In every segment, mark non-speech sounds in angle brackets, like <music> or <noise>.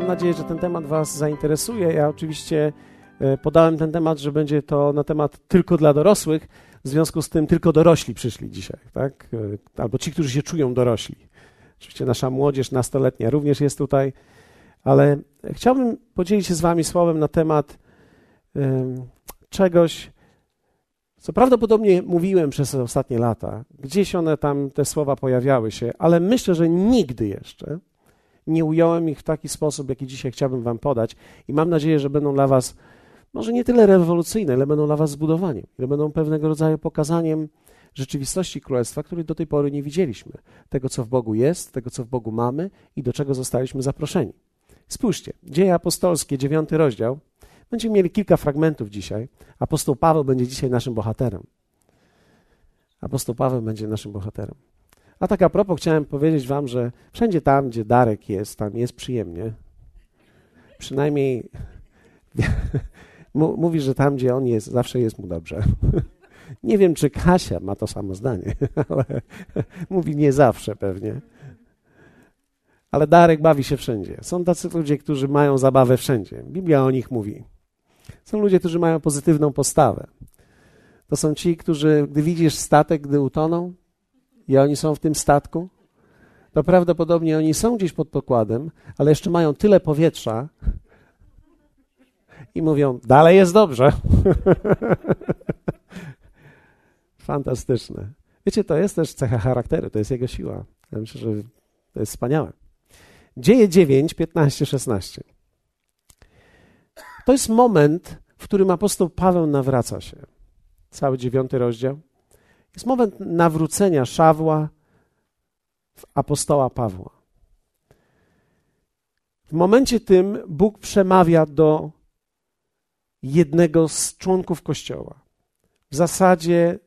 Mam nadzieję, że ten temat Was zainteresuje. Ja oczywiście e, podałem ten temat, że będzie to na temat tylko dla dorosłych. W związku z tym tylko dorośli przyszli dzisiaj, tak? E, albo ci, którzy się czują dorośli. Oczywiście nasza młodzież nastoletnia również jest tutaj, ale chciałbym podzielić się z Wami słowem na temat um, czegoś, co prawdopodobnie mówiłem przez ostatnie lata. Gdzieś one tam, te słowa pojawiały się, ale myślę, że nigdy jeszcze nie ująłem ich w taki sposób, jaki dzisiaj chciałbym Wam podać, i mam nadzieję, że będą dla Was może nie tyle rewolucyjne, ale będą dla Was zbudowaniem, ile będą pewnego rodzaju pokazaniem rzeczywistości Królestwa, której do tej pory nie widzieliśmy. Tego, co w Bogu jest, tego, co w Bogu mamy i do czego zostaliśmy zaproszeni. Spójrzcie, Dzieje Apostolskie, dziewiąty rozdział. Będziemy mieli kilka fragmentów dzisiaj. Apostoł Paweł będzie dzisiaj naszym bohaterem. Apostoł Paweł będzie naszym bohaterem. A tak a propos chciałem powiedzieć wam, że wszędzie tam, gdzie Darek jest, tam jest przyjemnie. Przynajmniej <laughs> mówi, że tam, gdzie on jest, zawsze jest mu dobrze. <laughs> Nie wiem, czy Kasia ma to samo zdanie, <laughs> ale mówi nie zawsze pewnie. Ale Darek bawi się wszędzie. Są tacy ludzie, którzy mają zabawę wszędzie. Biblia o nich mówi. Są ludzie, którzy mają pozytywną postawę. To są ci, którzy, gdy widzisz statek, gdy utoną, i oni są w tym statku, to prawdopodobnie oni są gdzieś pod pokładem, ale jeszcze mają tyle powietrza i mówią: Dalej jest dobrze. <laughs> Fantastyczne. Wiecie, to jest też cecha charakteru, to jest jego siła. Ja myślę, że to jest wspaniałe. Dzieje 9, 15, 16. To jest moment, w którym apostoł Paweł nawraca się. Cały dziewiąty rozdział. Jest moment nawrócenia Szawła w apostoła Pawła. W momencie tym Bóg przemawia do jednego z członków Kościoła. W zasadzie,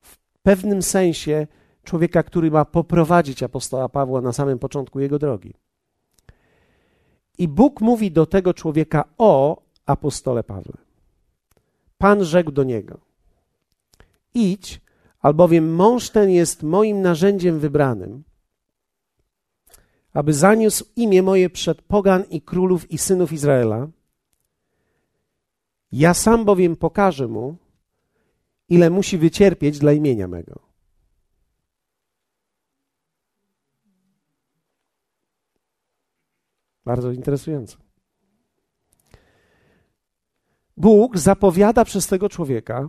w pewnym sensie, człowieka, który ma poprowadzić apostoła Pawła na samym początku jego drogi. I Bóg mówi do tego człowieka o apostole Pawle. Pan rzekł do niego: Idź albowiem mąż ten jest moim narzędziem wybranym, aby zaniósł imię moje przed pogan i królów i synów Izraela. Ja sam bowiem pokażę mu, ile musi wycierpieć dla imienia mego. Bardzo interesujące. Bóg zapowiada przez tego człowieka,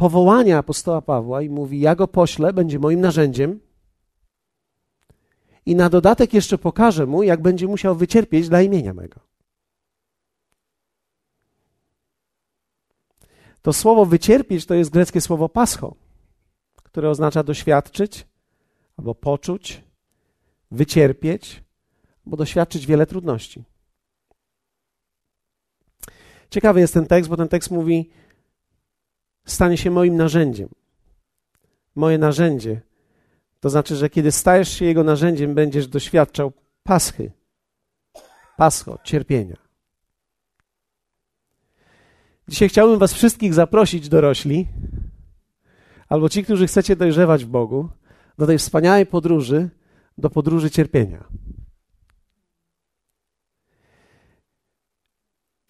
powołania apostoła Pawła i mówi: Ja go poślę, będzie moim narzędziem. I na dodatek jeszcze pokażę mu, jak będzie musiał wycierpieć dla imienia mego. To słowo wycierpieć to jest greckie słowo pascho, które oznacza doświadczyć albo poczuć, wycierpieć, bo doświadczyć wiele trudności. Ciekawy jest ten tekst, bo ten tekst mówi: stanie się moim narzędziem. Moje narzędzie. To znaczy, że kiedy stajesz się jego narzędziem, będziesz doświadczał paschy, pascho, cierpienia. Dzisiaj chciałbym Was wszystkich zaprosić, dorośli, albo ci, którzy chcecie dojrzewać w Bogu, do tej wspaniałej podróży, do podróży cierpienia.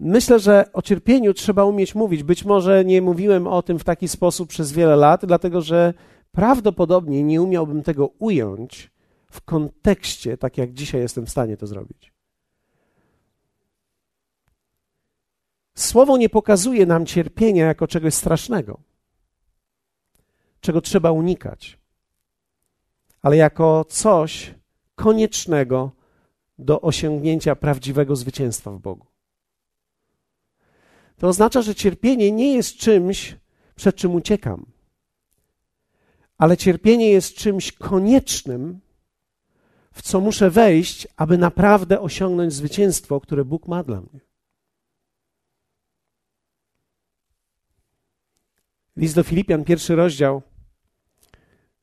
Myślę, że o cierpieniu trzeba umieć mówić. Być może nie mówiłem o tym w taki sposób przez wiele lat, dlatego że prawdopodobnie nie umiałbym tego ująć w kontekście, tak jak dzisiaj jestem w stanie to zrobić. Słowo nie pokazuje nam cierpienia jako czegoś strasznego, czego trzeba unikać, ale jako coś koniecznego do osiągnięcia prawdziwego zwycięstwa w Bogu. To oznacza, że cierpienie nie jest czymś, przed czym uciekam, ale cierpienie jest czymś koniecznym, w co muszę wejść, aby naprawdę osiągnąć zwycięstwo, które Bóg ma dla mnie. List do Filipian, pierwszy rozdział,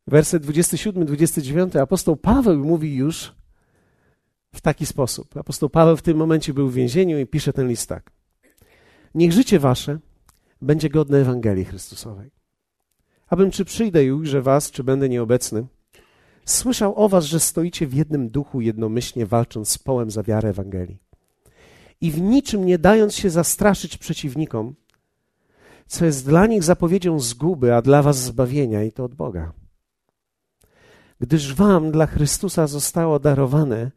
werset 27-29. Apostoł Paweł mówi już w taki sposób. Apostoł Paweł w tym momencie był w więzieniu i pisze ten list tak. Niech życie wasze będzie godne Ewangelii Chrystusowej. Abym czy przyjdę i ujrzę was, czy będę nieobecny, Słyszał o was, że stoicie w jednym duchu, jednomyślnie walcząc z połem za wiarę Ewangelii. I w niczym nie dając się zastraszyć przeciwnikom, co jest dla nich zapowiedzią zguby, a dla was zbawienia i to od Boga. Gdyż wam dla Chrystusa zostało darowane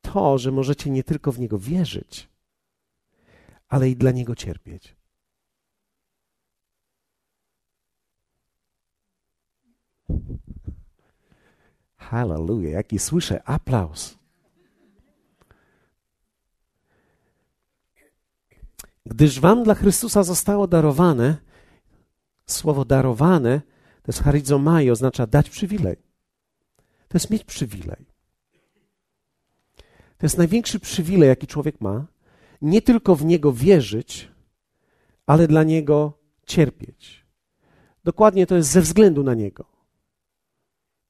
to, że możecie nie tylko w Niego wierzyć, ale i dla Niego cierpieć. Hallelujah, jaki słyszę aplauz. Gdyż wam dla Chrystusa zostało darowane, słowo darowane to jest charizomai, oznacza dać przywilej. To jest mieć przywilej. To jest największy przywilej, jaki człowiek ma. Nie tylko w niego wierzyć, ale dla niego cierpieć. Dokładnie to jest ze względu na niego.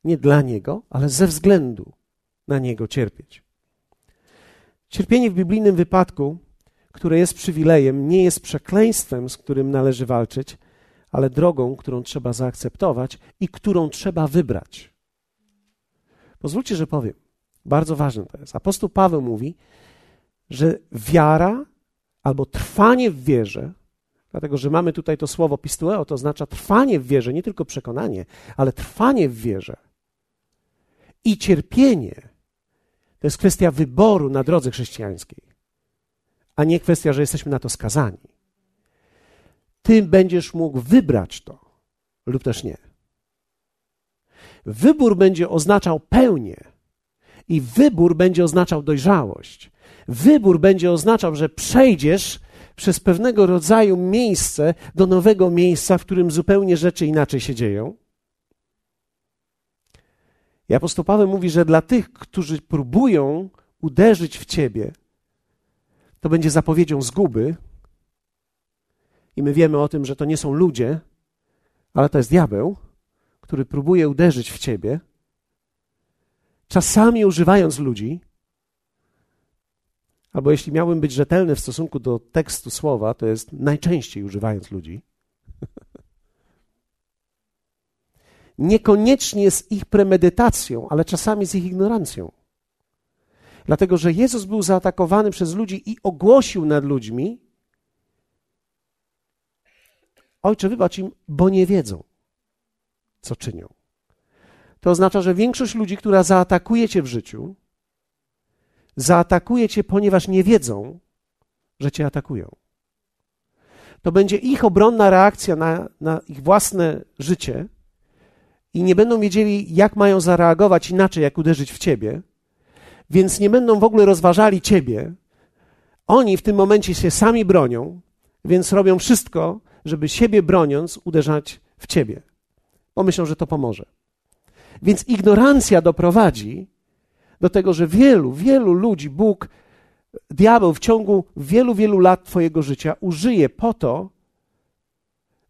Nie dla niego, ale ze względu na niego cierpieć. Cierpienie w biblijnym wypadku które jest przywilejem, nie jest przekleństwem, z którym należy walczyć, ale drogą, którą trzeba zaakceptować i którą trzeba wybrać. Pozwólcie, że powiem. Bardzo ważne to jest. Apostoł Paweł mówi, że wiara albo trwanie w wierze, dlatego że mamy tutaj to słowo pistueo, to oznacza trwanie w wierze, nie tylko przekonanie, ale trwanie w wierze i cierpienie to jest kwestia wyboru na drodze chrześcijańskiej a nie kwestia, że jesteśmy na to skazani. Ty będziesz mógł wybrać to lub też nie. Wybór będzie oznaczał pełnię i wybór będzie oznaczał dojrzałość. Wybór będzie oznaczał, że przejdziesz przez pewnego rodzaju miejsce do nowego miejsca, w którym zupełnie rzeczy inaczej się dzieją. I apostoł Paweł mówi, że dla tych, którzy próbują uderzyć w ciebie, to będzie zapowiedzią zguby. I my wiemy o tym, że to nie są ludzie, ale to jest diabeł, który próbuje uderzyć w ciebie, czasami używając ludzi. Albo jeśli miałbym być rzetelny w stosunku do tekstu słowa, to jest najczęściej używając ludzi. <laughs> Niekoniecznie z ich premedytacją, ale czasami z ich ignorancją. Dlatego, że Jezus był zaatakowany przez ludzi i ogłosił nad ludźmi: Ojcze, wybacz im, bo nie wiedzą, co czynią. To oznacza, że większość ludzi, która zaatakuje cię w życiu, zaatakuje cię, ponieważ nie wiedzą, że cię atakują. To będzie ich obronna reakcja na, na ich własne życie i nie będą wiedzieli, jak mają zareagować inaczej, jak uderzyć w ciebie więc nie będą w ogóle rozważali ciebie. Oni w tym momencie się sami bronią, więc robią wszystko, żeby siebie broniąc uderzać w ciebie. Pomyślą, że to pomoże. Więc ignorancja doprowadzi do tego, że wielu, wielu ludzi Bóg, diabeł w ciągu wielu, wielu lat Twojego życia użyje po to,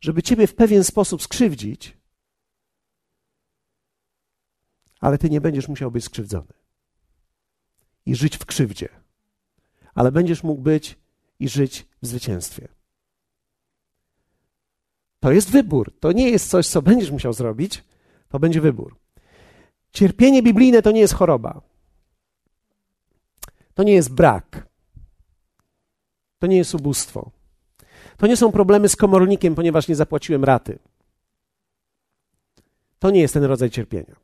żeby Ciebie w pewien sposób skrzywdzić, ale Ty nie będziesz musiał być skrzywdzony i żyć w krzywdzie, ale będziesz mógł być i żyć w zwycięstwie. To jest wybór. To nie jest coś, co będziesz musiał zrobić, to będzie wybór. Cierpienie biblijne to nie jest choroba. To nie jest brak. To nie jest ubóstwo. To nie są problemy z komornikiem, ponieważ nie zapłaciłem raty. To nie jest ten rodzaj cierpienia.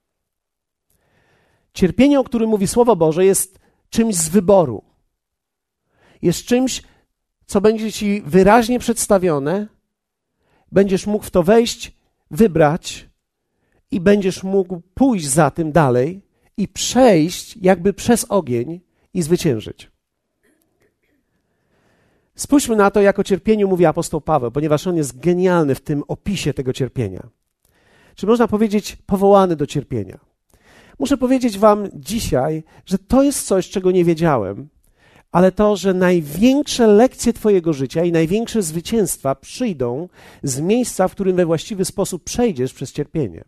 Cierpienie, o którym mówi Słowo Boże, jest czymś z wyboru. Jest czymś, co będzie ci wyraźnie przedstawione, będziesz mógł w to wejść, wybrać i będziesz mógł pójść za tym dalej i przejść jakby przez ogień i zwyciężyć. Spójrzmy na to, jak o cierpieniu mówi apostoł Paweł, ponieważ on jest genialny w tym opisie tego cierpienia. Czy można powiedzieć powołany do cierpienia? Muszę powiedzieć Wam dzisiaj, że to jest coś, czego nie wiedziałem, ale to, że największe lekcje Twojego życia i największe zwycięstwa przyjdą z miejsca, w którym we właściwy sposób przejdziesz przez cierpienie.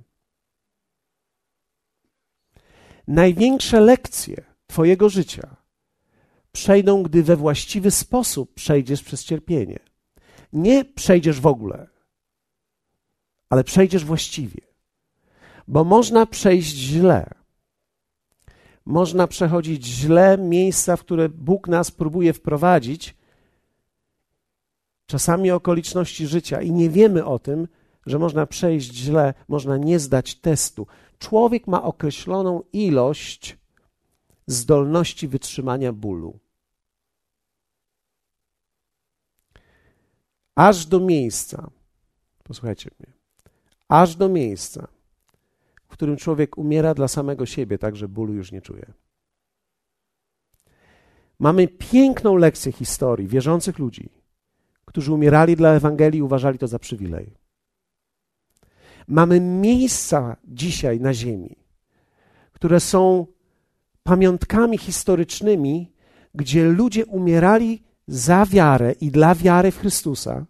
Największe lekcje Twojego życia przejdą, gdy we właściwy sposób przejdziesz przez cierpienie. Nie przejdziesz w ogóle, ale przejdziesz właściwie. Bo można przejść źle. Można przechodzić źle miejsca, w które Bóg nas próbuje wprowadzić, czasami okoliczności życia, i nie wiemy o tym, że można przejść źle, można nie zdać testu. Człowiek ma określoną ilość zdolności wytrzymania bólu. Aż do miejsca, posłuchajcie mnie, aż do miejsca, w którym człowiek umiera dla samego siebie, tak że bólu już nie czuje. Mamy piękną lekcję historii wierzących ludzi, którzy umierali dla Ewangelii i uważali to za przywilej. Mamy miejsca dzisiaj na Ziemi, które są pamiątkami historycznymi, gdzie ludzie umierali za wiarę i dla wiary w Chrystusa,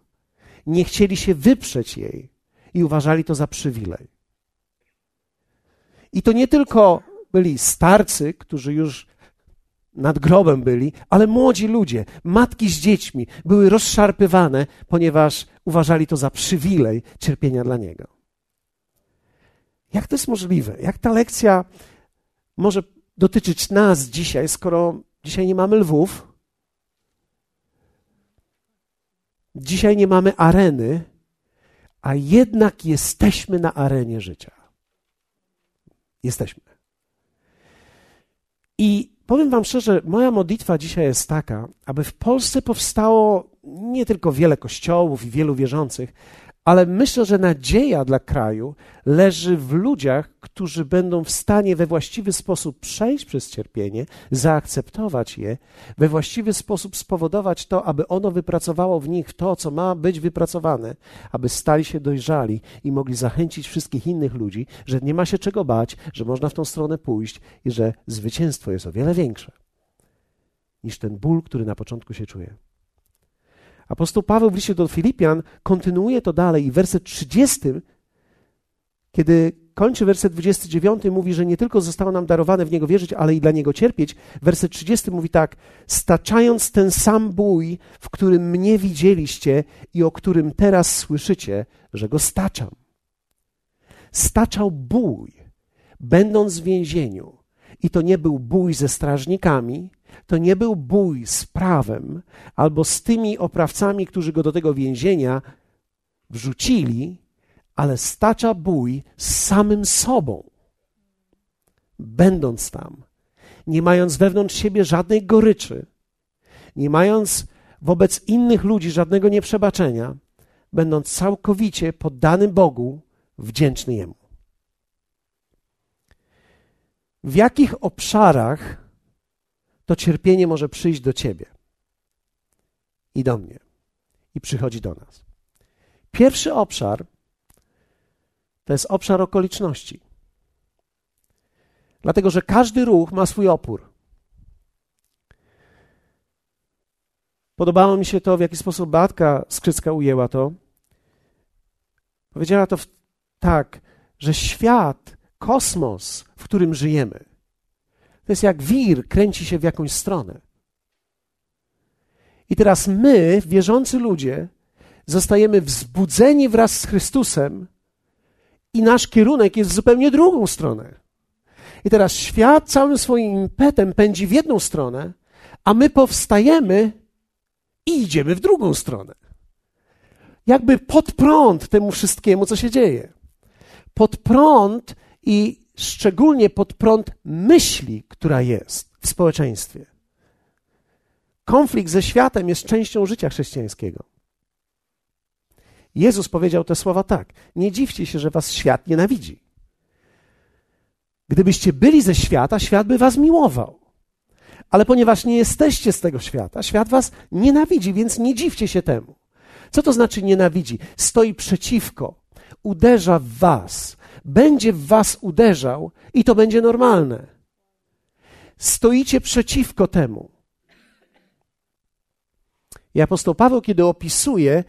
nie chcieli się wyprzeć jej i uważali to za przywilej. I to nie tylko byli starcy, którzy już nad grobem byli, ale młodzi ludzie, matki z dziećmi były rozszarpywane, ponieważ uważali to za przywilej cierpienia dla Niego. Jak to jest możliwe? Jak ta lekcja może dotyczyć nas dzisiaj, skoro dzisiaj nie mamy lwów? Dzisiaj nie mamy areny, a jednak jesteśmy na arenie życia. Jesteśmy. I powiem Wam szczerze, moja modlitwa dzisiaj jest taka, aby w Polsce powstało nie tylko wiele kościołów i wielu wierzących, ale myślę, że nadzieja dla kraju leży w ludziach, którzy będą w stanie we właściwy sposób przejść przez cierpienie, zaakceptować je, we właściwy sposób spowodować to, aby ono wypracowało w nich to, co ma być wypracowane, aby stali się dojrzali i mogli zachęcić wszystkich innych ludzi, że nie ma się czego bać, że można w tą stronę pójść i że zwycięstwo jest o wiele większe niż ten ból, który na początku się czuje. Apostoł Paweł w liście do Filipian kontynuuje to dalej i werset 30, kiedy kończy werset 29, mówi, że nie tylko zostało nam darowane w Niego wierzyć, ale i dla Niego cierpieć. Werset 30 mówi tak, staczając ten sam bój, w którym mnie widzieliście i o którym teraz słyszycie, że Go staczam. Staczał bój, będąc w więzieniu. I to nie był bój ze strażnikami, to nie był bój z prawem albo z tymi oprawcami, którzy go do tego więzienia wrzucili, ale stacza bój z samym sobą. Będąc tam, nie mając wewnątrz siebie żadnej goryczy, nie mając wobec innych ludzi żadnego nieprzebaczenia, będąc całkowicie poddany Bogu, wdzięczny Jemu. W jakich obszarach to cierpienie może przyjść do ciebie i do mnie i przychodzi do nas. Pierwszy obszar to jest obszar okoliczności. Dlatego, że każdy ruch ma swój opór. Podobało mi się to, w jaki sposób Batka Skrzycka ujęła to. Powiedziała to w, tak, że świat, kosmos, w którym żyjemy, to jest jak wir, kręci się w jakąś stronę. I teraz my, wierzący ludzie, zostajemy wzbudzeni wraz z Chrystusem i nasz kierunek jest zupełnie drugą stronę. I teraz świat całym swoim impetem pędzi w jedną stronę, a my powstajemy i idziemy w drugą stronę. Jakby pod prąd temu wszystkiemu, co się dzieje. Pod prąd i szczególnie pod prąd myśli, która jest w społeczeństwie. Konflikt ze światem jest częścią życia chrześcijańskiego. Jezus powiedział te słowa tak: Nie dziwcie się, że was świat nienawidzi. Gdybyście byli ze świata, świat by was miłował. Ale ponieważ nie jesteście z tego świata, świat was nienawidzi, więc nie dziwcie się temu. Co to znaczy nienawidzi? Stoi przeciwko, uderza w was, będzie w was uderzał i to będzie normalne. Stoicie przeciwko temu. I apostoł Paweł, kiedy opisuje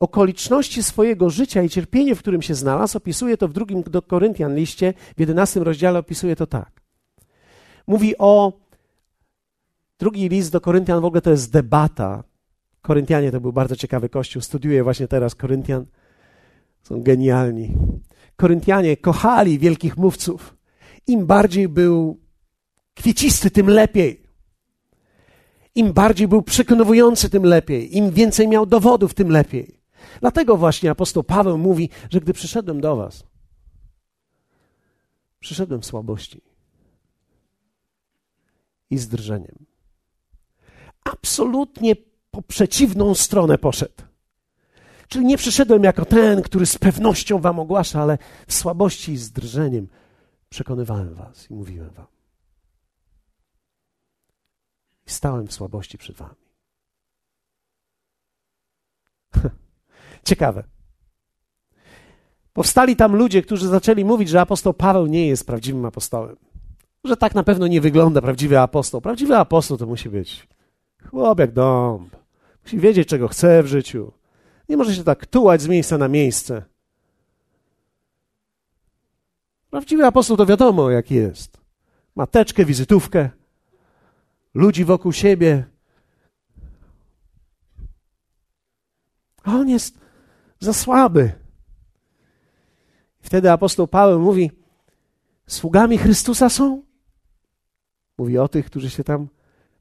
okoliczności swojego życia i cierpienie, w którym się znalazł, opisuje to w drugim do Koryntian liście, w jedenastym rozdziale opisuje to tak. Mówi o drugi list do Koryntian, w ogóle to jest debata. Koryntianie to był bardzo ciekawy kościół, studiuję właśnie teraz Koryntian. Są genialni. Koryntianie kochali wielkich mówców. Im bardziej był kwiecisty, tym lepiej. Im bardziej był przekonujący, tym lepiej. Im więcej miał dowodów, tym lepiej. Dlatego właśnie apostoł Paweł mówi, że gdy przyszedłem do Was, przyszedłem w słabości i z drżeniem. Absolutnie po przeciwną stronę poszedł. Czyli nie przyszedłem jako ten, który z pewnością wam ogłasza, ale w słabości i z drżeniem przekonywałem was i mówiłem wam. I stałem w słabości przed wami. <laughs> Ciekawe. Powstali tam ludzie, którzy zaczęli mówić, że apostoł Paweł nie jest prawdziwym apostołem. Że tak na pewno nie wygląda prawdziwy apostoł. Prawdziwy apostoł to musi być chłop jak dąb. Musi wiedzieć, czego chce w życiu. Nie może się tak tułać z miejsca na miejsce. Prawdziwy apostoł to wiadomo, jaki jest. Ma teczkę, wizytówkę, ludzi wokół siebie. On jest za słaby. Wtedy apostoł Paweł mówi: Sługami Chrystusa są? Mówi o tych, którzy się tam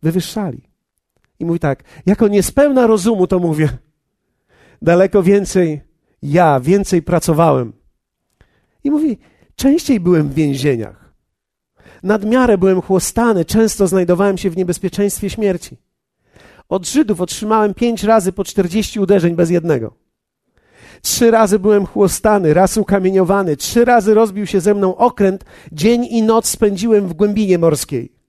wywyższali. I mówi tak: Jako niespełna rozumu to mówię. Daleko więcej ja, więcej pracowałem. I mówi: Częściej byłem w więzieniach. Nadmiarę byłem chłostany, często znajdowałem się w niebezpieczeństwie śmierci. Od Żydów otrzymałem pięć razy po czterdzieści uderzeń bez jednego. Trzy razy byłem chłostany, raz ukamieniowany, trzy razy rozbił się ze mną okręt, dzień i noc spędziłem w głębinie morskiej.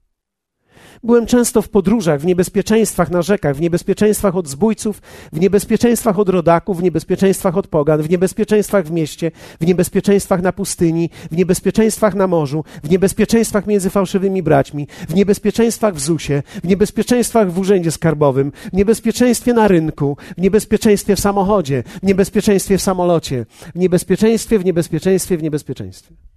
Byłem często w podróżach, w niebezpieczeństwach na rzekach, w niebezpieczeństwach od zbójców, w niebezpieczeństwach od rodaków, w niebezpieczeństwach od pogan, w niebezpieczeństwach w mieście, w niebezpieczeństwach na pustyni, w niebezpieczeństwach na morzu, w niebezpieczeństwach między fałszywymi braćmi, w niebezpieczeństwach w ZUSie, w niebezpieczeństwach w urzędzie skarbowym, w niebezpieczeństwie na rynku, w niebezpieczeństwie w samochodzie, w niebezpieczeństwie w samolocie, w niebezpieczeństwie, w niebezpieczeństwie, w niebezpieczeństwie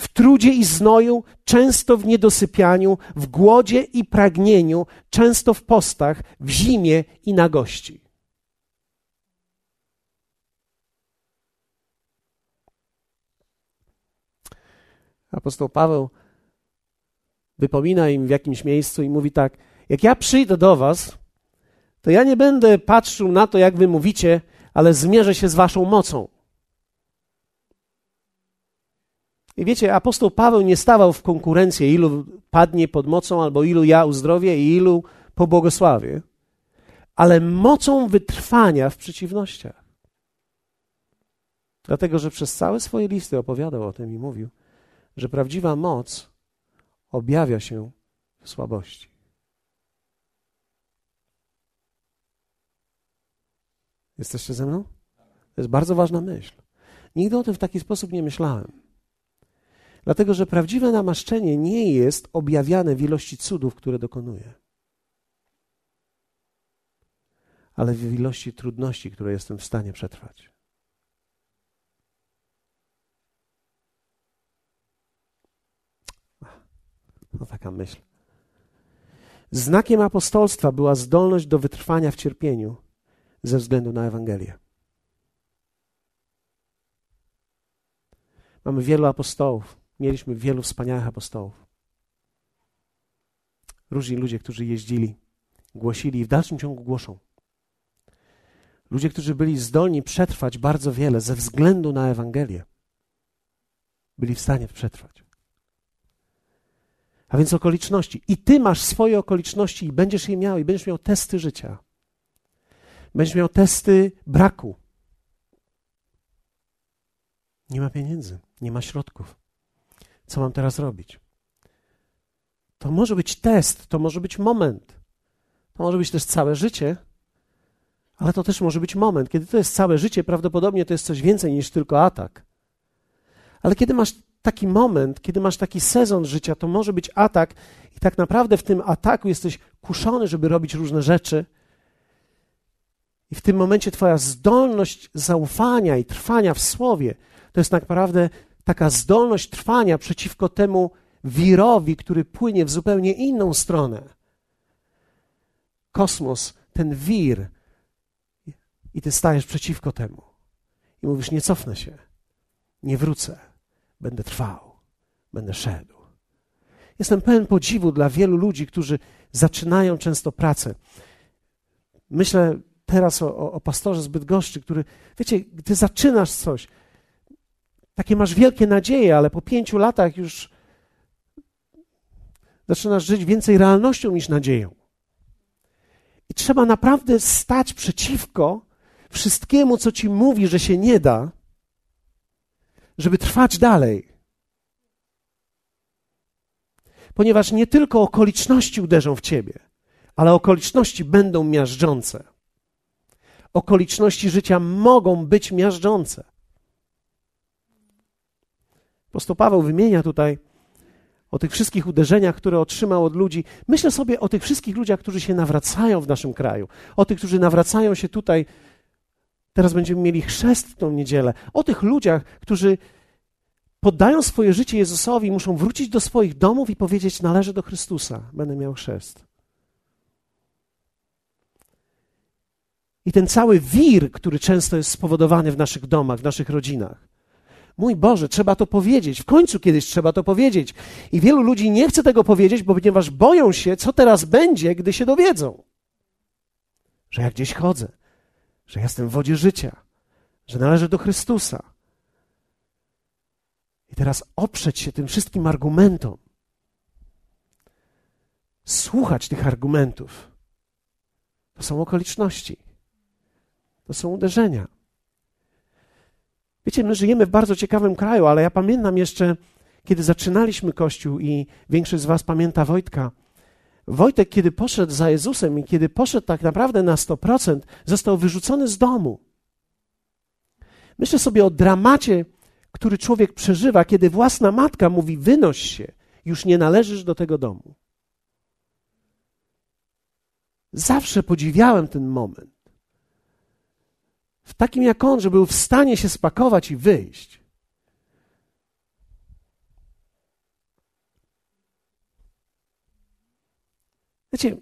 w trudzie i znoju, często w niedosypianiu, w głodzie i pragnieniu, często w postach, w zimie i nagości. Apostoł Paweł wypomina im w jakimś miejscu i mówi tak: Jak ja przyjdę do Was, to ja nie będę patrzył na to, jak Wy mówicie, ale zmierzę się z Waszą mocą. I wiecie, apostoł Paweł nie stawał w konkurencji, ilu padnie pod mocą, albo ilu ja uzdrowię i ilu pobłogosławię, ale mocą wytrwania w przeciwnościach. Dlatego, że przez całe swoje listy opowiadał o tym i mówił, że prawdziwa moc objawia się w słabości. Jesteście ze mną? To jest bardzo ważna myśl. Nigdy o tym w taki sposób nie myślałem. Dlatego, że prawdziwe namaszczenie nie jest objawiane w ilości cudów, które dokonuje, ale w ilości trudności, które jestem w stanie przetrwać. No taka myśl. Znakiem apostolstwa była zdolność do wytrwania w cierpieniu ze względu na Ewangelię. Mamy wielu apostołów, mieliśmy wielu wspaniałych apostołów. Różni ludzie, którzy jeździli, głosili i w dalszym ciągu głoszą. Ludzie, którzy byli zdolni przetrwać bardzo wiele ze względu na Ewangelię, byli w stanie przetrwać. A więc okoliczności. I ty masz swoje okoliczności i będziesz je miał, i będziesz miał testy życia. Będziesz miał testy braku. Nie ma pieniędzy, nie ma środków co mam teraz robić. To może być test, to może być moment. To może być też całe życie, ale to też może być moment. Kiedy to jest całe życie, prawdopodobnie to jest coś więcej niż tylko atak. Ale kiedy masz taki moment, kiedy masz taki sezon życia, to może być atak, i tak naprawdę w tym ataku jesteś kuszony, żeby robić różne rzeczy. I w tym momencie Twoja zdolność zaufania i trwania w słowie to jest tak naprawdę taka zdolność trwania przeciwko temu wirowi, który płynie w zupełnie inną stronę. Kosmos, ten wir, i ty stajesz przeciwko temu. I mówisz: Nie cofnę się, nie wrócę. Będę trwał, będę szedł. Jestem pełen podziwu dla wielu ludzi, którzy zaczynają często pracę. Myślę teraz o, o, o pastorze zbyt goszczy, który, wiecie, gdy zaczynasz coś, takie masz wielkie nadzieje, ale po pięciu latach już zaczynasz żyć więcej realnością niż nadzieją. I trzeba naprawdę stać przeciwko wszystkiemu, co ci mówi, że się nie da, żeby trwać dalej. Ponieważ nie tylko okoliczności uderzą w ciebie, ale okoliczności będą miażdżące. Okoliczności życia mogą być miażdżące. Apostoł Paweł wymienia tutaj o tych wszystkich uderzeniach, które otrzymał od ludzi. Myślę sobie o tych wszystkich ludziach, którzy się nawracają w naszym kraju, o tych, którzy nawracają się tutaj. Teraz będziemy mieli chrzest w tą niedzielę. O tych ludziach, którzy poddają swoje życie Jezusowi, muszą wrócić do swoich domów i powiedzieć: Należę do Chrystusa, będę miał chrzest. I ten cały wir, który często jest spowodowany w naszych domach, w naszych rodzinach. Mój Boże, trzeba to powiedzieć. W końcu kiedyś trzeba to powiedzieć. I wielu ludzi nie chce tego powiedzieć, bo ponieważ boją się, co teraz będzie, gdy się dowiedzą. Że ja gdzieś chodzę, że jestem w wodzie życia, że należę do Chrystusa. I teraz oprzeć się tym wszystkim argumentom. Słuchać tych argumentów. To są okoliczności. To są uderzenia. Wiecie, my żyjemy w bardzo ciekawym kraju, ale ja pamiętam jeszcze, kiedy zaczynaliśmy Kościół i większość z Was pamięta Wojtka. Wojtek, kiedy poszedł za Jezusem i kiedy poszedł tak naprawdę na 100%, został wyrzucony z domu. Myślę sobie o dramacie, który człowiek przeżywa, kiedy własna matka mówi: Wynoś się, już nie należysz do tego domu. Zawsze podziwiałem ten moment w takim jak on, że był w stanie się spakować i wyjść. Wiecie,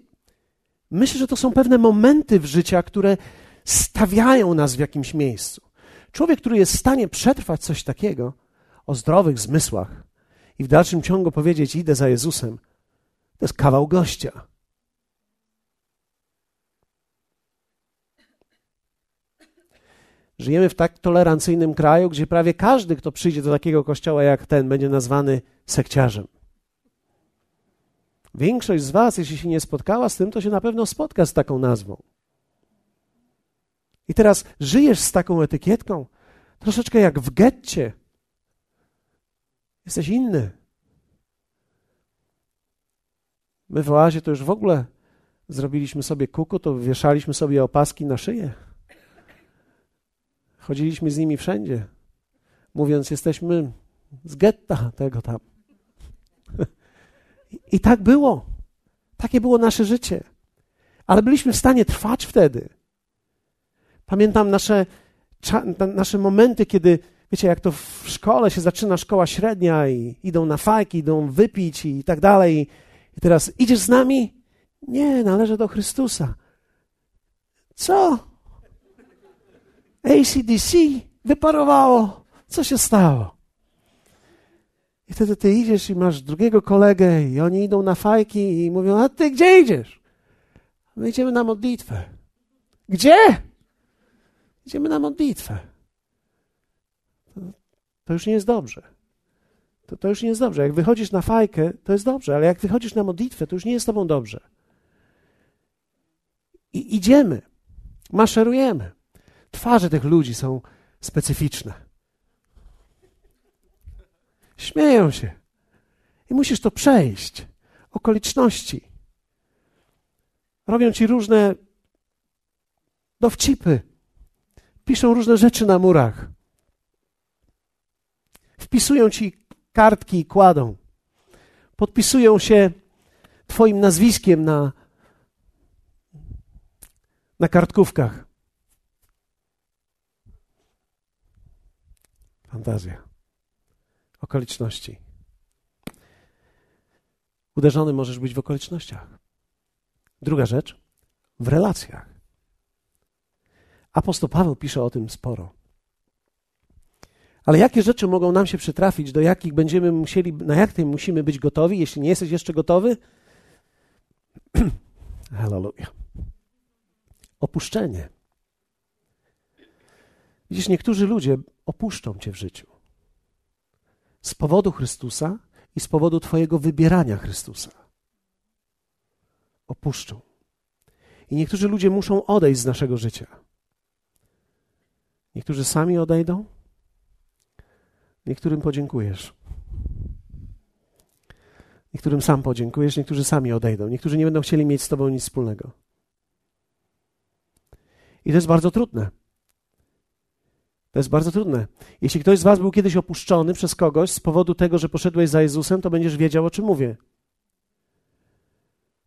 myślę, że to są pewne momenty w życiu, które stawiają nas w jakimś miejscu. Człowiek, który jest w stanie przetrwać coś takiego o zdrowych zmysłach i w dalszym ciągu powiedzieć: Idę za Jezusem, to jest kawał gościa. Żyjemy w tak tolerancyjnym kraju, gdzie prawie każdy, kto przyjdzie do takiego kościoła jak ten, będzie nazwany sekciarzem. Większość z Was, jeśli się nie spotkała z tym, to się na pewno spotka z taką nazwą. I teraz żyjesz z taką etykietką, troszeczkę jak w getcie. Jesteś inny. My w oazie to już w ogóle zrobiliśmy sobie kuku, to wieszaliśmy sobie opaski na szyję. Chodziliśmy z nimi wszędzie, mówiąc, jesteśmy z getta tego tam. I tak było. Takie było nasze życie. Ale byliśmy w stanie trwać wtedy. Pamiętam nasze, nasze momenty, kiedy, wiecie, jak to w szkole się zaczyna szkoła średnia i idą na fajki, idą wypić i tak dalej. I teraz idziesz z nami? Nie, należę do Chrystusa. Co? ACDC wyparowało. Co się stało? I wtedy ty idziesz i masz drugiego kolegę i oni idą na fajki i mówią, a ty gdzie idziesz? My idziemy na modlitwę. Gdzie? Idziemy na modlitwę. To, już nie jest dobrze. To, to już nie jest dobrze. Jak wychodzisz na fajkę, to jest dobrze, ale jak wychodzisz na modlitwę, to już nie jest tobą dobrze. I idziemy, maszerujemy. Twarze tych ludzi są specyficzne. Śmieją się. I musisz to przejść. Okoliczności. Robią ci różne dowcipy. Piszą różne rzeczy na murach. Wpisują ci kartki i kładą. Podpisują się Twoim nazwiskiem na, na kartkówkach. Fantazja. Okoliczności. Uderzony możesz być w okolicznościach. Druga rzecz, w relacjach. Apostoł Paweł pisze o tym sporo. Ale jakie rzeczy mogą nam się przytrafić, do jakich będziemy musieli, na jak tym musimy być gotowi, jeśli nie jesteś jeszcze gotowy? <clears throat> Hallelujah. Opuszczenie. Widzisz, niektórzy ludzie opuszczą cię w życiu. Z powodu Chrystusa i z powodu Twojego wybierania Chrystusa. Opuszczą. I niektórzy ludzie muszą odejść z naszego życia. Niektórzy sami odejdą, niektórym podziękujesz. Niektórym sam podziękujesz, niektórzy sami odejdą. Niektórzy nie będą chcieli mieć z Tobą nic wspólnego. I to jest bardzo trudne. To jest bardzo trudne. Jeśli ktoś z Was był kiedyś opuszczony przez kogoś z powodu tego, że poszedłeś za Jezusem, to będziesz wiedział, o czym mówię.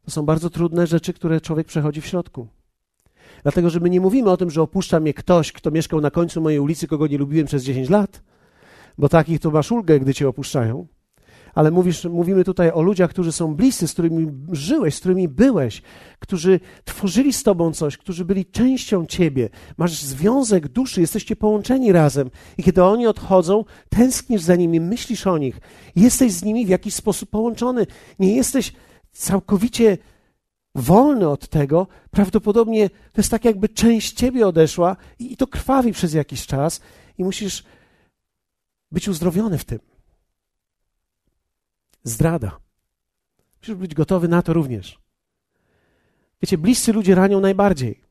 To są bardzo trudne rzeczy, które człowiek przechodzi w środku. Dlatego, że my nie mówimy o tym, że opuszcza mnie ktoś, kto mieszkał na końcu mojej ulicy, kogo nie lubiłem przez 10 lat, bo takich to masz ulgę, gdy cię opuszczają ale mówisz, mówimy tutaj o ludziach, którzy są bliscy, z którymi żyłeś, z którymi byłeś, którzy tworzyli z tobą coś, którzy byli częścią ciebie. Masz związek duszy, jesteście połączeni razem. I kiedy oni odchodzą, tęsknisz za nimi, myślisz o nich, jesteś z nimi w jakiś sposób połączony. Nie jesteś całkowicie wolny od tego. Prawdopodobnie to jest tak, jakby część ciebie odeszła i to krwawi przez jakiś czas, i musisz być uzdrowiony w tym. Zdrada. Musisz być gotowy na to również. Wiecie, bliscy ludzie ranią najbardziej.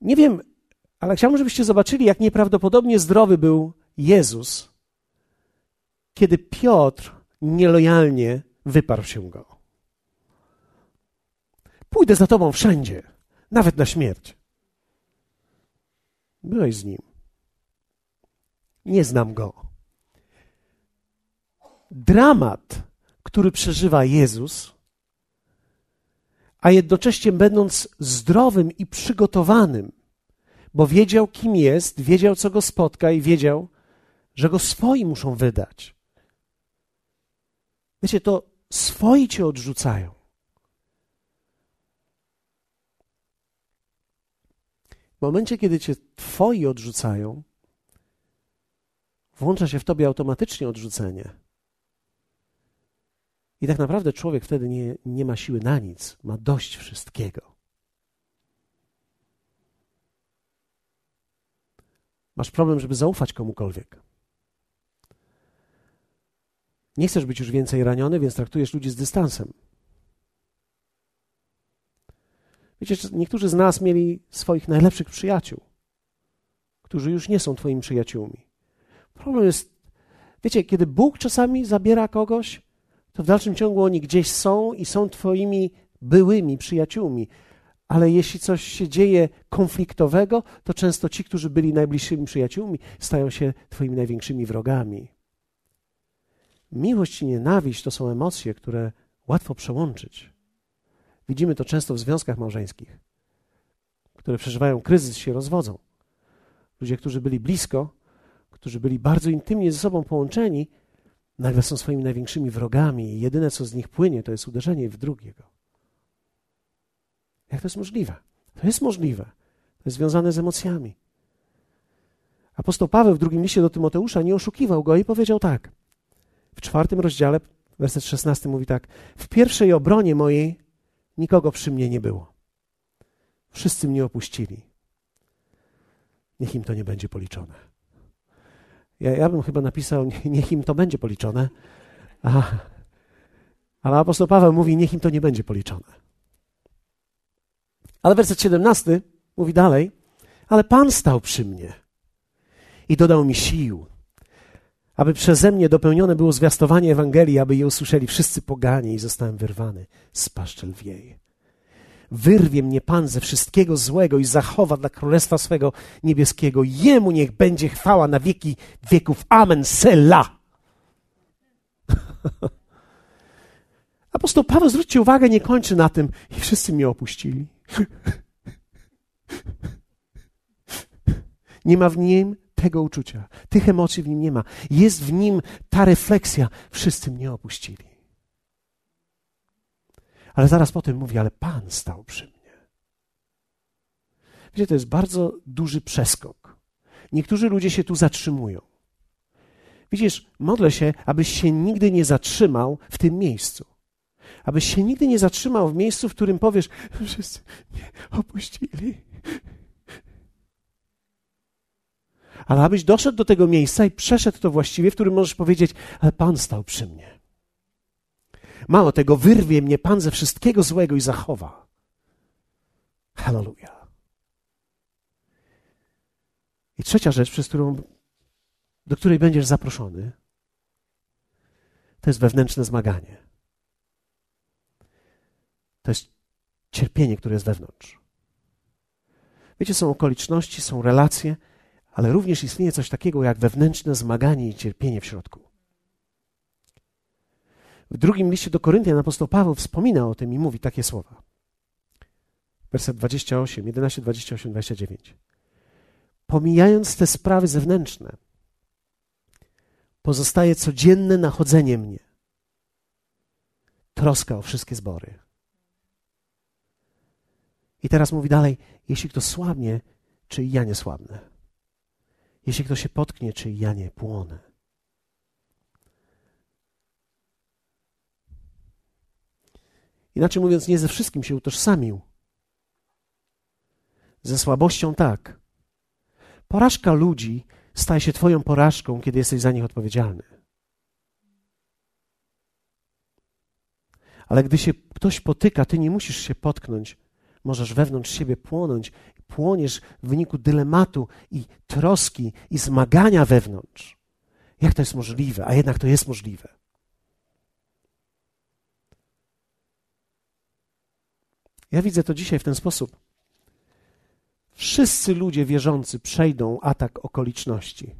Nie wiem, ale chciałbym, żebyście zobaczyli, jak nieprawdopodobnie zdrowy był Jezus, kiedy Piotr nielojalnie wyparł się go. Pójdę za tobą wszędzie, nawet na śmierć. Byłeś z nim. Nie znam go dramat, który przeżywa Jezus, a jednocześnie będąc zdrowym i przygotowanym, bo wiedział, kim jest, wiedział, co go spotka i wiedział, że go swoi muszą wydać. Wiecie, to swoi cię odrzucają. W momencie, kiedy cię twoi odrzucają, włącza się w tobie automatycznie odrzucenie. I tak naprawdę człowiek wtedy nie, nie ma siły na nic, ma dość wszystkiego. Masz problem, żeby zaufać komukolwiek. Nie chcesz być już więcej raniony, więc traktujesz ludzi z dystansem. Wiecie, niektórzy z nas mieli swoich najlepszych przyjaciół, którzy już nie są Twoimi przyjaciółmi. Problem jest, wiecie, kiedy Bóg czasami zabiera kogoś, to w dalszym ciągu oni gdzieś są i są Twoimi byłymi przyjaciółmi. Ale jeśli coś się dzieje konfliktowego, to często ci, którzy byli najbliższymi przyjaciółmi, stają się Twoimi największymi wrogami. Miłość i nienawiść to są emocje, które łatwo przełączyć. Widzimy to często w związkach małżeńskich, które przeżywają kryzys, się rozwodzą. Ludzie, którzy byli blisko, którzy byli bardzo intymnie ze sobą połączeni, nagle są swoimi największymi wrogami i jedyne, co z nich płynie, to jest uderzenie w drugiego. Jak to jest możliwe? To jest możliwe. To jest związane z emocjami. Apostoł Paweł w drugim liście do Tymoteusza nie oszukiwał go i powiedział tak. W czwartym rozdziale, werset szesnasty mówi tak. W pierwszej obronie mojej nikogo przy mnie nie było. Wszyscy mnie opuścili. Niech im to nie będzie policzone. Ja, ja bym chyba napisał, niech im to będzie policzone. Ale apostoł Paweł mówi, niech im to nie będzie policzone. Ale werset 17 mówi dalej, ale Pan stał przy mnie i dodał mi sił, aby przeze mnie dopełnione było zwiastowanie Ewangelii, aby je usłyszeli wszyscy poganie i zostałem wyrwany z paszczy lwiej. Wyrwie mnie Pan ze wszystkiego złego i zachowa dla królestwa swego niebieskiego. Jemu niech będzie chwała na wieki wieków. Amen. Sela. <laughs> Apostoł Paweł, zwróćcie uwagę, nie kończy na tym i wszyscy mnie opuścili. <laughs> Nie ma w nim tego uczucia, tych emocji w nim nie ma. Jest w nim ta refleksja, wszyscy mnie opuścili. Ale zaraz potem mówi, ale Pan stał przy mnie. Wiecie, to jest bardzo duży przeskok. niektórzy ludzie się tu zatrzymują. Widzisz, modlę się, abyś się nigdy nie zatrzymał w tym miejscu. Abyś się nigdy nie zatrzymał w miejscu, w którym powiesz, wszyscy mnie opuścili. Ale abyś doszedł do tego miejsca i przeszedł to właściwie, w którym możesz powiedzieć, ale Pan stał przy mnie. Mało tego, wyrwie mnie Pan ze wszystkiego złego i zachowa. Hallelujah. I trzecia rzecz, przez którą, do której będziesz zaproszony, to jest wewnętrzne zmaganie. To jest cierpienie, które jest wewnątrz. Wiecie, są okoliczności, są relacje, ale również istnieje coś takiego jak wewnętrzne zmaganie i cierpienie w środku. W drugim liście do Koryntian apostoł Paweł wspomina o tym i mówi takie słowa. Werset 28, 11, 28, 29. Pomijając te sprawy zewnętrzne, pozostaje codzienne nachodzenie mnie, troska o wszystkie zbory. I teraz mówi dalej, jeśli kto słabnie, czy ja nie słabnę? Jeśli kto się potknie, czy ja nie płonę? Inaczej mówiąc, nie ze wszystkim się utożsamił. Ze słabością tak. Porażka ludzi staje się Twoją porażką, kiedy jesteś za nich odpowiedzialny. Ale gdy się ktoś potyka, Ty nie musisz się potknąć. Możesz wewnątrz siebie płonąć. Płoniesz w wyniku dylematu i troski i zmagania wewnątrz. Jak to jest możliwe? A jednak to jest możliwe. Ja widzę to dzisiaj w ten sposób. Wszyscy ludzie wierzący przejdą atak okoliczności.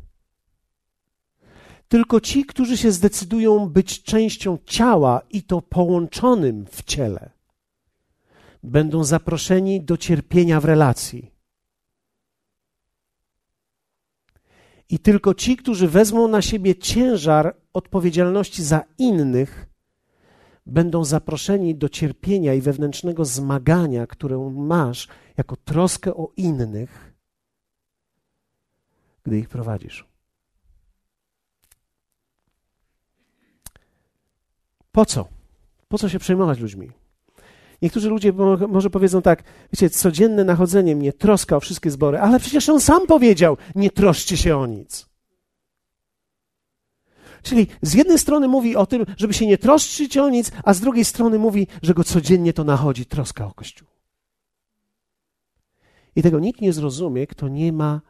Tylko ci, którzy się zdecydują być częścią ciała i to połączonym w ciele, będą zaproszeni do cierpienia w relacji. I tylko ci, którzy wezmą na siebie ciężar odpowiedzialności za innych, będą zaproszeni do cierpienia i wewnętrznego zmagania, które masz jako troskę o innych, gdy ich prowadzisz. Po co? Po co się przejmować ludźmi? Niektórzy ludzie może powiedzą tak, wiecie, codzienne nachodzenie mnie, troska o wszystkie zbory, ale przecież on sam powiedział, nie troszcie się o nic. Czyli z jednej strony mówi o tym, żeby się nie troszczyć o nic, a z drugiej strony mówi, że go codziennie to nachodzi, troska o Kościół. I tego nikt nie zrozumie, kto nie ma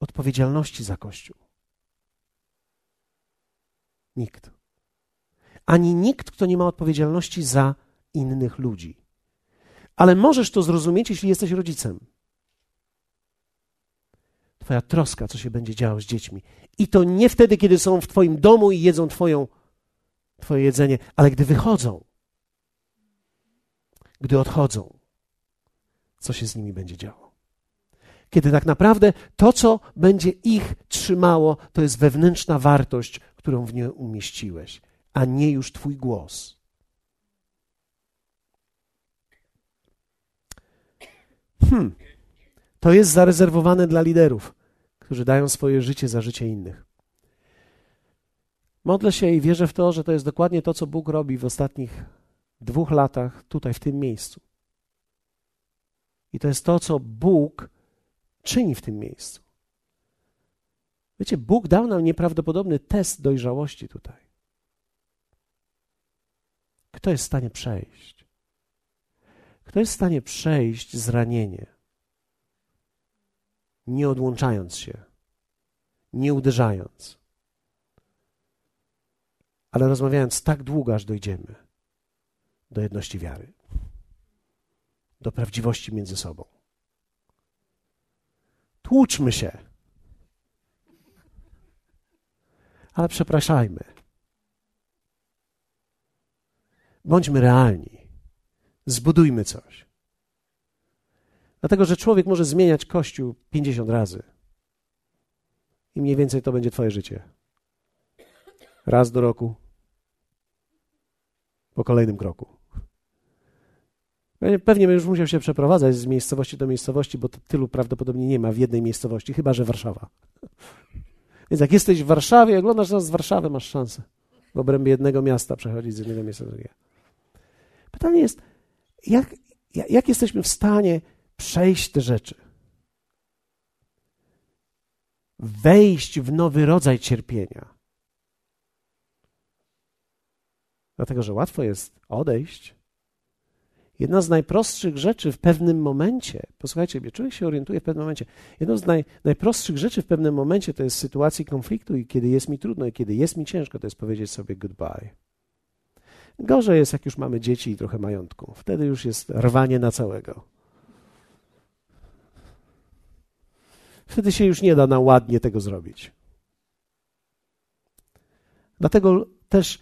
odpowiedzialności za Kościół. Nikt. Ani nikt, kto nie ma odpowiedzialności za innych ludzi. Ale możesz to zrozumieć, jeśli jesteś rodzicem. Twoja troska, co się będzie działo z dziećmi. I to nie wtedy, kiedy są w Twoim domu i jedzą twoją, Twoje jedzenie, ale gdy wychodzą, gdy odchodzą, co się z nimi będzie działo. Kiedy tak naprawdę to, co będzie ich trzymało, to jest wewnętrzna wartość, którą w nie umieściłeś, a nie już Twój głos. Hmm. To jest zarezerwowane dla liderów, którzy dają swoje życie za życie innych. Modlę się i wierzę w to, że to jest dokładnie to, co Bóg robi w ostatnich dwóch latach tutaj, w tym miejscu. I to jest to, co Bóg czyni w tym miejscu. Wiecie, Bóg dał nam nieprawdopodobny test dojrzałości tutaj. Kto jest w stanie przejść? Kto jest w stanie przejść zranienie? Nie odłączając się, nie uderzając, ale rozmawiając tak długo, aż dojdziemy do jedności wiary, do prawdziwości między sobą. Tłuczmy się, ale przepraszajmy. Bądźmy realni. Zbudujmy coś. Dlatego, że człowiek może zmieniać kościół 50 razy. I mniej więcej to będzie Twoje życie. Raz do roku, po kolejnym kroku. Pewnie będziesz musiał się przeprowadzać z miejscowości do miejscowości, bo tylu prawdopodobnie nie ma w jednej miejscowości, chyba że Warszawa. <laughs> Więc jak jesteś w Warszawie, oglądasz nas z Warszawy, masz szansę w obrębie jednego miasta przechodzić z jednego miejsca do drugiego. Pytanie jest, jak, jak jesteśmy w stanie przejść te rzeczy? Wejść w nowy rodzaj cierpienia. Dlatego, że łatwo jest odejść. Jedna z najprostszych rzeczy w pewnym momencie, posłuchajcie mnie, człowiek się orientuje w pewnym momencie. Jedną z naj, najprostszych rzeczy w pewnym momencie to jest sytuacji konfliktu i kiedy jest mi trudno i kiedy jest mi ciężko, to jest powiedzieć sobie goodbye. Gorzej jest, jak już mamy dzieci i trochę majątku. Wtedy już jest rwanie na całego. Wtedy się już nie da na ładnie tego zrobić. Dlatego też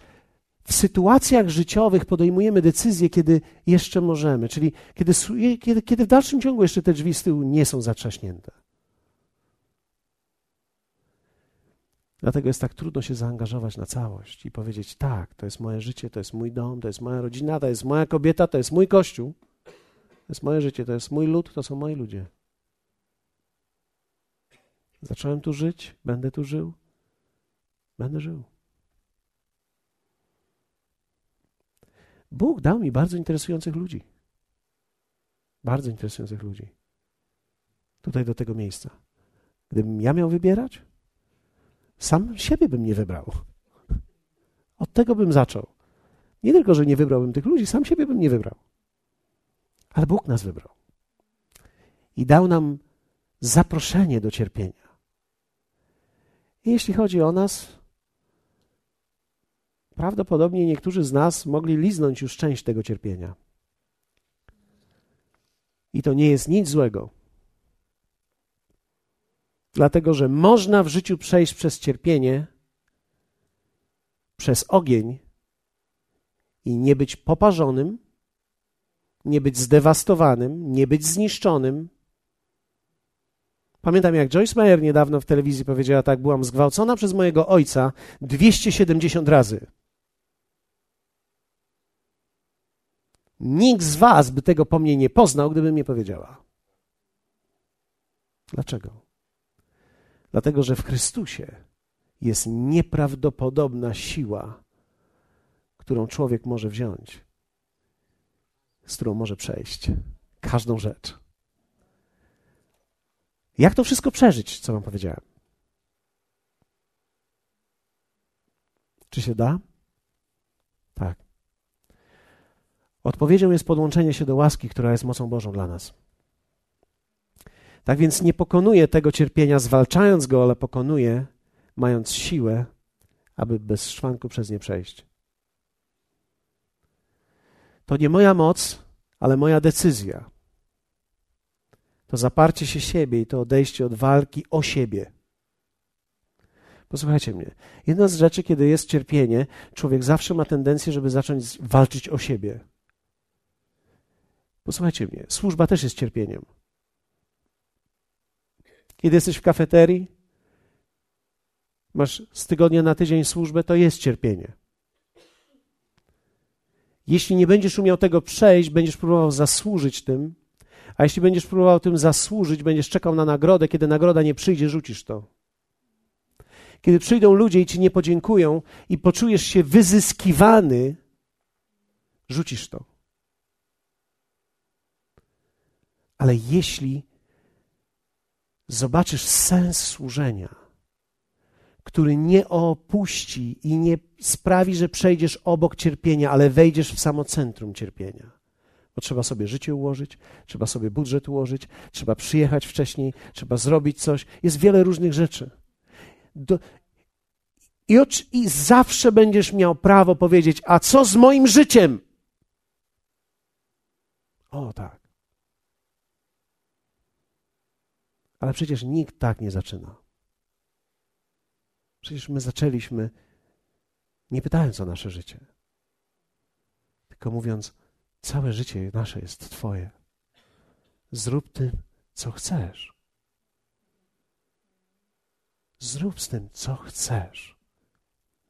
w sytuacjach życiowych podejmujemy decyzje, kiedy jeszcze możemy, czyli kiedy, kiedy, kiedy w dalszym ciągu jeszcze te drzwi z tyłu nie są zatrzaśnięte. Dlatego jest tak trudno się zaangażować na całość i powiedzieć: tak, to jest moje życie, to jest mój dom, to jest moja rodzina, to jest moja kobieta, to jest mój kościół, to jest moje życie, to jest mój lud, to są moi ludzie. Zacząłem tu żyć, będę tu żył, będę żył. Bóg dał mi bardzo interesujących ludzi. Bardzo interesujących ludzi. Tutaj do tego miejsca. Gdybym ja miał wybierać, sam siebie bym nie wybrał. Od tego bym zaczął. Nie tylko, że nie wybrałbym tych ludzi, sam siebie bym nie wybrał. Ale Bóg nas wybrał. I dał nam zaproszenie do cierpienia. Jeśli chodzi o nas, prawdopodobnie niektórzy z nas mogli liznąć już część tego cierpienia. I to nie jest nic złego. Dlatego, że można w życiu przejść przez cierpienie, przez ogień i nie być poparzonym, nie być zdewastowanym, nie być zniszczonym. Pamiętam, jak Joyce Meyer niedawno w telewizji powiedziała tak: Byłam zgwałcona przez mojego ojca 270 razy. Nikt z Was by tego po mnie nie poznał, gdyby mnie powiedziała. Dlaczego? Dlatego, że w Chrystusie jest nieprawdopodobna siła, którą człowiek może wziąć, z którą może przejść każdą rzecz. Jak to wszystko przeżyć, co Wam powiedziałem? Czy się da? Tak. Odpowiedzią jest podłączenie się do łaski, która jest mocą Bożą dla nas. Tak więc nie pokonuje tego cierpienia zwalczając go, ale pokonuje mając siłę, aby bez szwanku przez nie przejść. To nie moja moc, ale moja decyzja. To zaparcie się siebie i to odejście od walki o siebie. Posłuchajcie mnie. Jedna z rzeczy, kiedy jest cierpienie, człowiek zawsze ma tendencję, żeby zacząć walczyć o siebie. Posłuchajcie mnie. Służba też jest cierpieniem. Kiedy jesteś w kafeterii, masz z tygodnia na tydzień służbę, to jest cierpienie. Jeśli nie będziesz umiał tego przejść, będziesz próbował zasłużyć tym, a jeśli będziesz próbował tym zasłużyć, będziesz czekał na nagrodę, kiedy nagroda nie przyjdzie, rzucisz to. Kiedy przyjdą ludzie i ci nie podziękują i poczujesz się wyzyskiwany, rzucisz to. Ale jeśli zobaczysz sens służenia, który nie opuści i nie sprawi, że przejdziesz obok cierpienia, ale wejdziesz w samo centrum cierpienia. Bo trzeba sobie życie ułożyć, trzeba sobie budżet ułożyć, trzeba przyjechać wcześniej, trzeba zrobić coś. Jest wiele różnych rzeczy. Do, i, I zawsze będziesz miał prawo powiedzieć: A co z moim życiem? O tak. Ale przecież nikt tak nie zaczyna. Przecież my zaczęliśmy nie pytając o nasze życie, tylko mówiąc: Całe życie nasze jest Twoje. Zrób tym, co chcesz. Zrób z tym, co chcesz.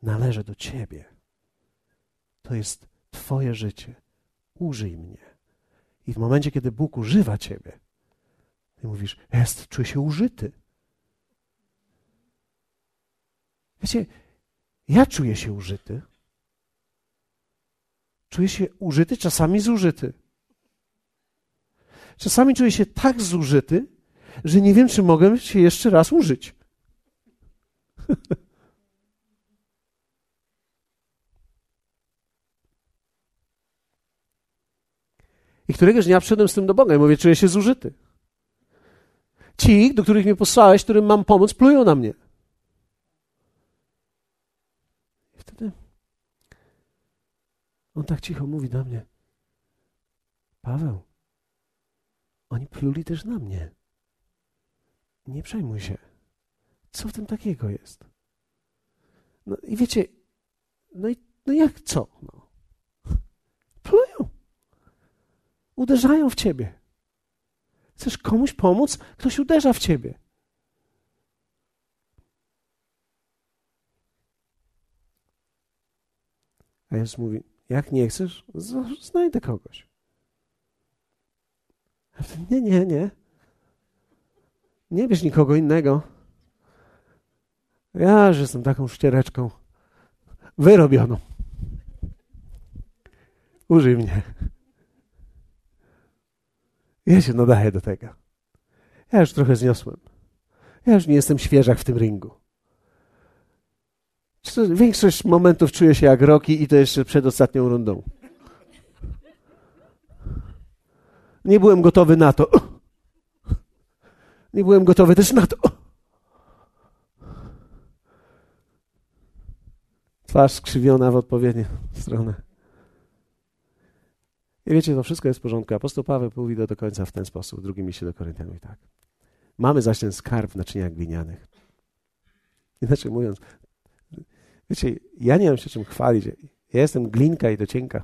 Należy do Ciebie. To jest Twoje życie. Użyj mnie. I w momencie, kiedy Bóg używa ciebie, ty mówisz, jest, czuję się użyty. Wiecie, ja czuję się użyty. Czuję się użyty, czasami zużyty. Czasami czuję się tak zużyty, że nie wiem, czy mogę się jeszcze raz użyć. <laughs> I któregoś dnia przyszedłem z tym do Boga i mówię, czuję się zużyty. Ci, do których mnie posłałeś, którym mam pomóc, plują na mnie. I wtedy on tak cicho mówi do mnie. Paweł, oni pluli też na mnie. Nie przejmuj się. Co w tym takiego jest? No i wiecie, no i no jak co? No. Plują. Uderzają w ciebie. Chcesz komuś pomóc? Ktoś uderza w ciebie. A Jezus mówi, jak nie chcesz, znajdę kogoś. Nie, nie, nie. Nie bierz nikogo innego. Ja już jestem taką ściereczką wyrobioną. Użyj mnie. Ja się nadaję do tego. Ja już trochę zniosłem. Ja już nie jestem świeżak w tym ringu. Większość momentów czuję się jak Roki i to jeszcze przed ostatnią rundą. Nie byłem gotowy na to. Nie byłem gotowy też na to. Twarz skrzywiona w odpowiednią stronę. I wiecie, to wszystko jest w porządku. Apostoł Paweł mówi do, do końca w ten sposób, w drugim liście do Koryntianów i tak. Mamy zaś ten skarb w naczyniach glinianych. Inaczej mówiąc, wiecie, ja nie mam się czym chwalić. Ja jestem glinka i to cienka.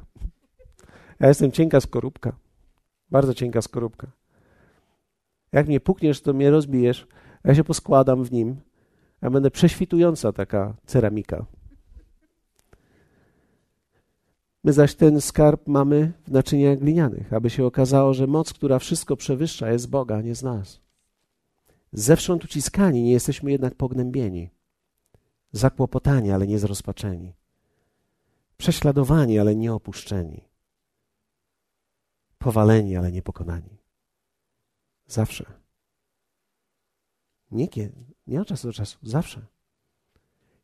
Ja jestem cienka skorupka. Bardzo cienka skorupka. Jak mnie pukniesz, to mnie rozbijesz. Ja się poskładam w nim. Ja będę prześwitująca taka ceramika. My zaś ten skarb mamy w naczyniach glinianych, aby się okazało, że moc, która wszystko przewyższa, jest Boga, nie z nas. Zewsząd uciskani, nie jesteśmy jednak pognębieni. Zakłopotani, ale nie zrozpaczeni. Prześladowani, ale nie opuszczeni. Powaleni, ale nie pokonani. Zawsze. Nie, nie od czasu do czasu, zawsze.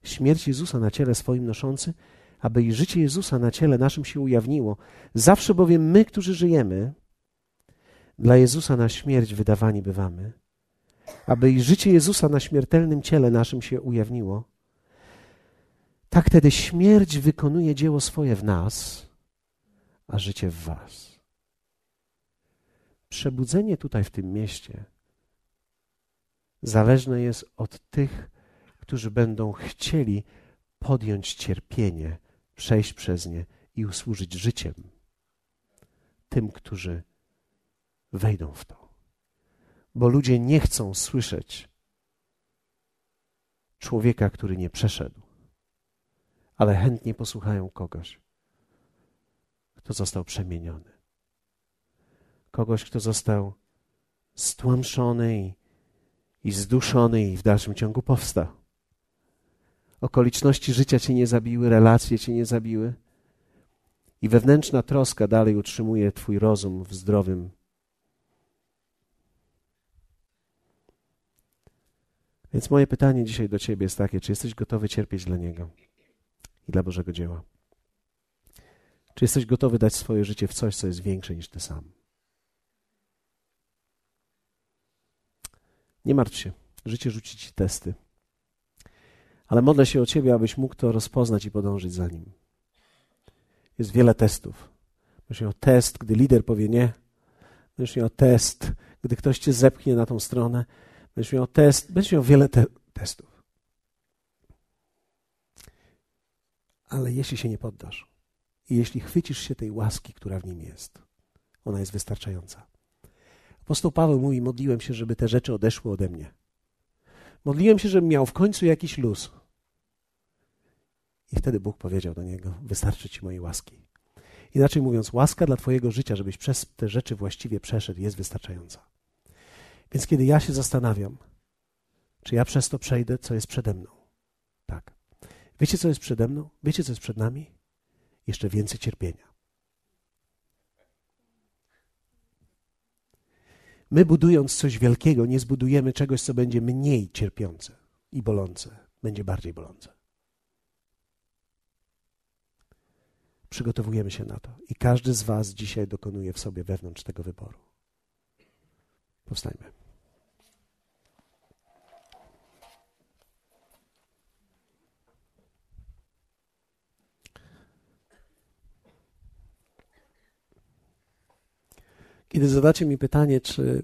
Śmierć Jezusa na ciele swoim noszący – aby i życie Jezusa na ciele naszym się ujawniło. Zawsze bowiem my, którzy żyjemy, dla Jezusa na śmierć wydawani bywamy, aby i życie Jezusa na śmiertelnym ciele naszym się ujawniło. Tak wtedy śmierć wykonuje dzieło swoje w nas, a życie w was. Przebudzenie tutaj w tym mieście zależne jest od tych, którzy będą chcieli podjąć cierpienie przejść przez nie i usłużyć życiem tym, którzy wejdą w to. Bo ludzie nie chcą słyszeć człowieka, który nie przeszedł, ale chętnie posłuchają kogoś, kto został przemieniony. Kogoś, kto został stłamszony i, i zduszony i w dalszym ciągu powstał okoliczności życia cię nie zabiły, relacje cię nie zabiły. I wewnętrzna troska dalej utrzymuje twój rozum w zdrowym. Więc moje pytanie dzisiaj do ciebie jest takie: czy jesteś gotowy cierpieć dla Niego i dla Bożego dzieła? Czy jesteś gotowy dać swoje życie w coś, co jest większe niż ty sam? Nie martw się. Życie rzuci ci testy. Ale modlę się o Ciebie, abyś mógł to rozpoznać i podążyć za nim. Jest wiele testów. Myślę o test, gdy lider powie nie. Myślę o test, gdy ktoś Cię zepchnie na tą stronę. Myślę o test, będzie miał wiele te testów. Ale jeśli się nie poddasz i jeśli chwycisz się tej łaski, która w nim jest, ona jest wystarczająca. Apostoł Paweł mówi, modliłem się, żeby te rzeczy odeszły ode mnie. Modliłem się, żebym miał w końcu jakiś luz. I wtedy Bóg powiedział do niego: Wystarczy ci mojej łaski. Inaczej mówiąc, łaska dla Twojego życia, żebyś przez te rzeczy właściwie przeszedł, jest wystarczająca. Więc kiedy ja się zastanawiam, czy ja przez to przejdę, co jest przede mną. Wiecie, co jest przede mną? Wiecie, co jest przed nami? Jeszcze więcej cierpienia. My budując coś wielkiego, nie zbudujemy czegoś, co będzie mniej cierpiące i bolące, będzie bardziej bolące. Przygotowujemy się na to i każdy z Was dzisiaj dokonuje w sobie wewnątrz tego wyboru. Powstajmy. Kiedy zadacie mi pytanie, czy,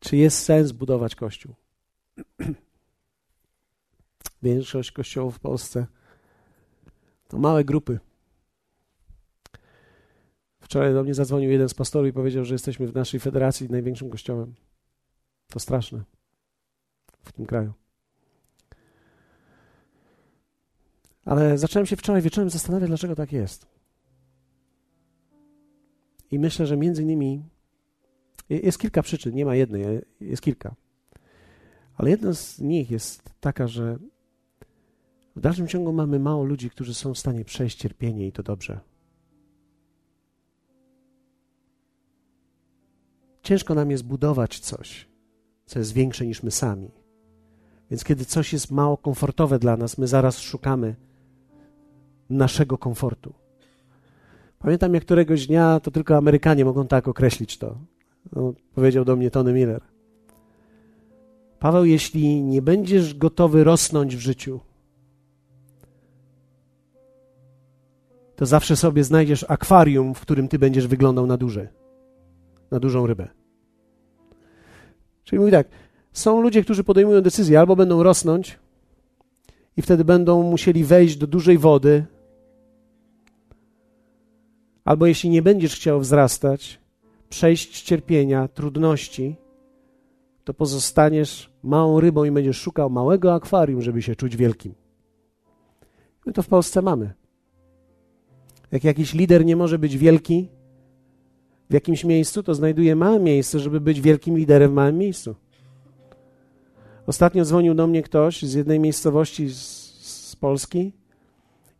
czy jest sens budować kościół? <clears throat> Większość kościołów w Polsce to małe grupy. Wczoraj do mnie zadzwonił jeden z pastorów i powiedział, że jesteśmy w naszej federacji największym kościołem. To straszne w tym kraju. Ale zacząłem się wczoraj wieczorem zastanawiać, dlaczego tak jest. I myślę, że między innymi jest kilka przyczyn, nie ma jednej, jest kilka. Ale jedna z nich jest taka, że w dalszym ciągu mamy mało ludzi, którzy są w stanie przejść cierpienie i to dobrze. Ciężko nam jest budować coś, co jest większe niż my sami. Więc kiedy coś jest mało komfortowe dla nas, my zaraz szukamy naszego komfortu. Pamiętam, jak któregoś dnia to tylko Amerykanie mogą tak określić to. No, powiedział do mnie Tony Miller. Paweł, jeśli nie będziesz gotowy rosnąć w życiu, to zawsze sobie znajdziesz akwarium, w którym ty będziesz wyglądał na duże, na dużą rybę. Czyli mówi tak, są ludzie, którzy podejmują decyzję, albo będą rosnąć i wtedy będą musieli wejść do dużej wody, albo jeśli nie będziesz chciał wzrastać, przejść cierpienia, trudności, to pozostaniesz małą rybą i będziesz szukał małego akwarium, żeby się czuć wielkim. My to w Polsce mamy. Jak jakiś lider nie może być wielki w jakimś miejscu, to znajduje małe miejsce, żeby być wielkim liderem w małym miejscu. Ostatnio dzwonił do mnie ktoś z jednej miejscowości z, z Polski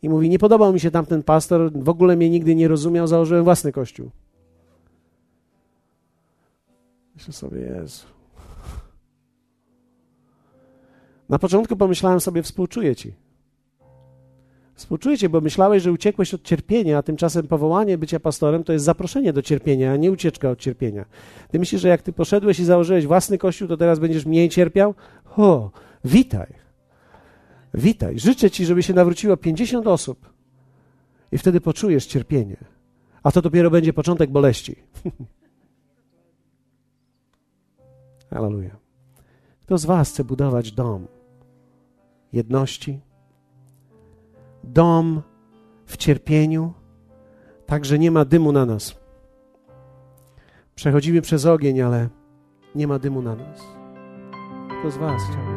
i mówi: Nie podobał mi się tamten pastor, w ogóle mnie nigdy nie rozumiał, założyłem własny kościół. Myślę sobie, Jezu. Na początku pomyślałem sobie, współczuję ci. Współczuję bo myślałeś, że uciekłeś od cierpienia, a tymczasem powołanie bycia pastorem to jest zaproszenie do cierpienia, a nie ucieczka od cierpienia. Ty myślisz, że jak ty poszedłeś i założyłeś własny kościół, to teraz będziesz mniej cierpiał? O, witaj. Witaj. Życzę ci, żeby się nawróciło 50 osób i wtedy poczujesz cierpienie. A to dopiero będzie początek boleści. <laughs> Hallelujah. Kto z was chce budować dom jedności, dom w cierpieniu, tak że nie ma dymu na nas. Przechodzimy przez ogień, ale nie ma dymu na nas. Kto z Was chciał?